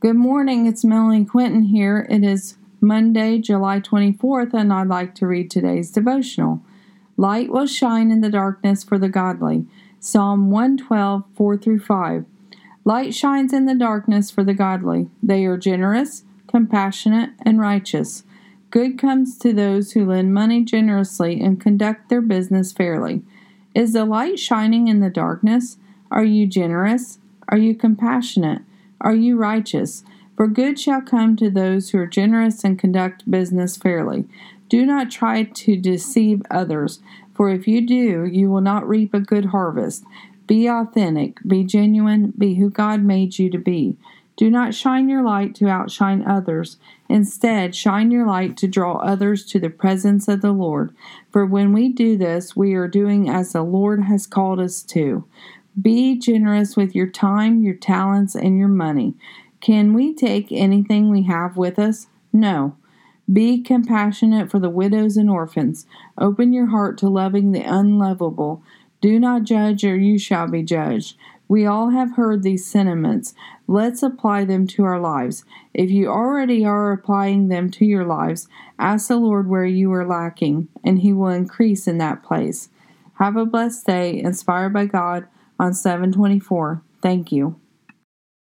Good morning, it's Melanie Quinton here. It is Monday, July 24th, and I'd like to read today's devotional. Light will shine in the darkness for the godly. Psalm 112, 4 through 5. Light shines in the darkness for the godly. They are generous, compassionate, and righteous. Good comes to those who lend money generously and conduct their business fairly. Is the light shining in the darkness? Are you generous? Are you compassionate? Are you righteous? For good shall come to those who are generous and conduct business fairly. Do not try to deceive others, for if you do, you will not reap a good harvest. Be authentic, be genuine, be who God made you to be. Do not shine your light to outshine others. Instead, shine your light to draw others to the presence of the Lord. For when we do this, we are doing as the Lord has called us to. Be generous with your time, your talents, and your money. Can we take anything we have with us? No. Be compassionate for the widows and orphans. Open your heart to loving the unlovable. Do not judge, or you shall be judged. We all have heard these sentiments. Let's apply them to our lives. If you already are applying them to your lives, ask the Lord where you are lacking, and He will increase in that place. Have a blessed day, inspired by God on 724. Thank you.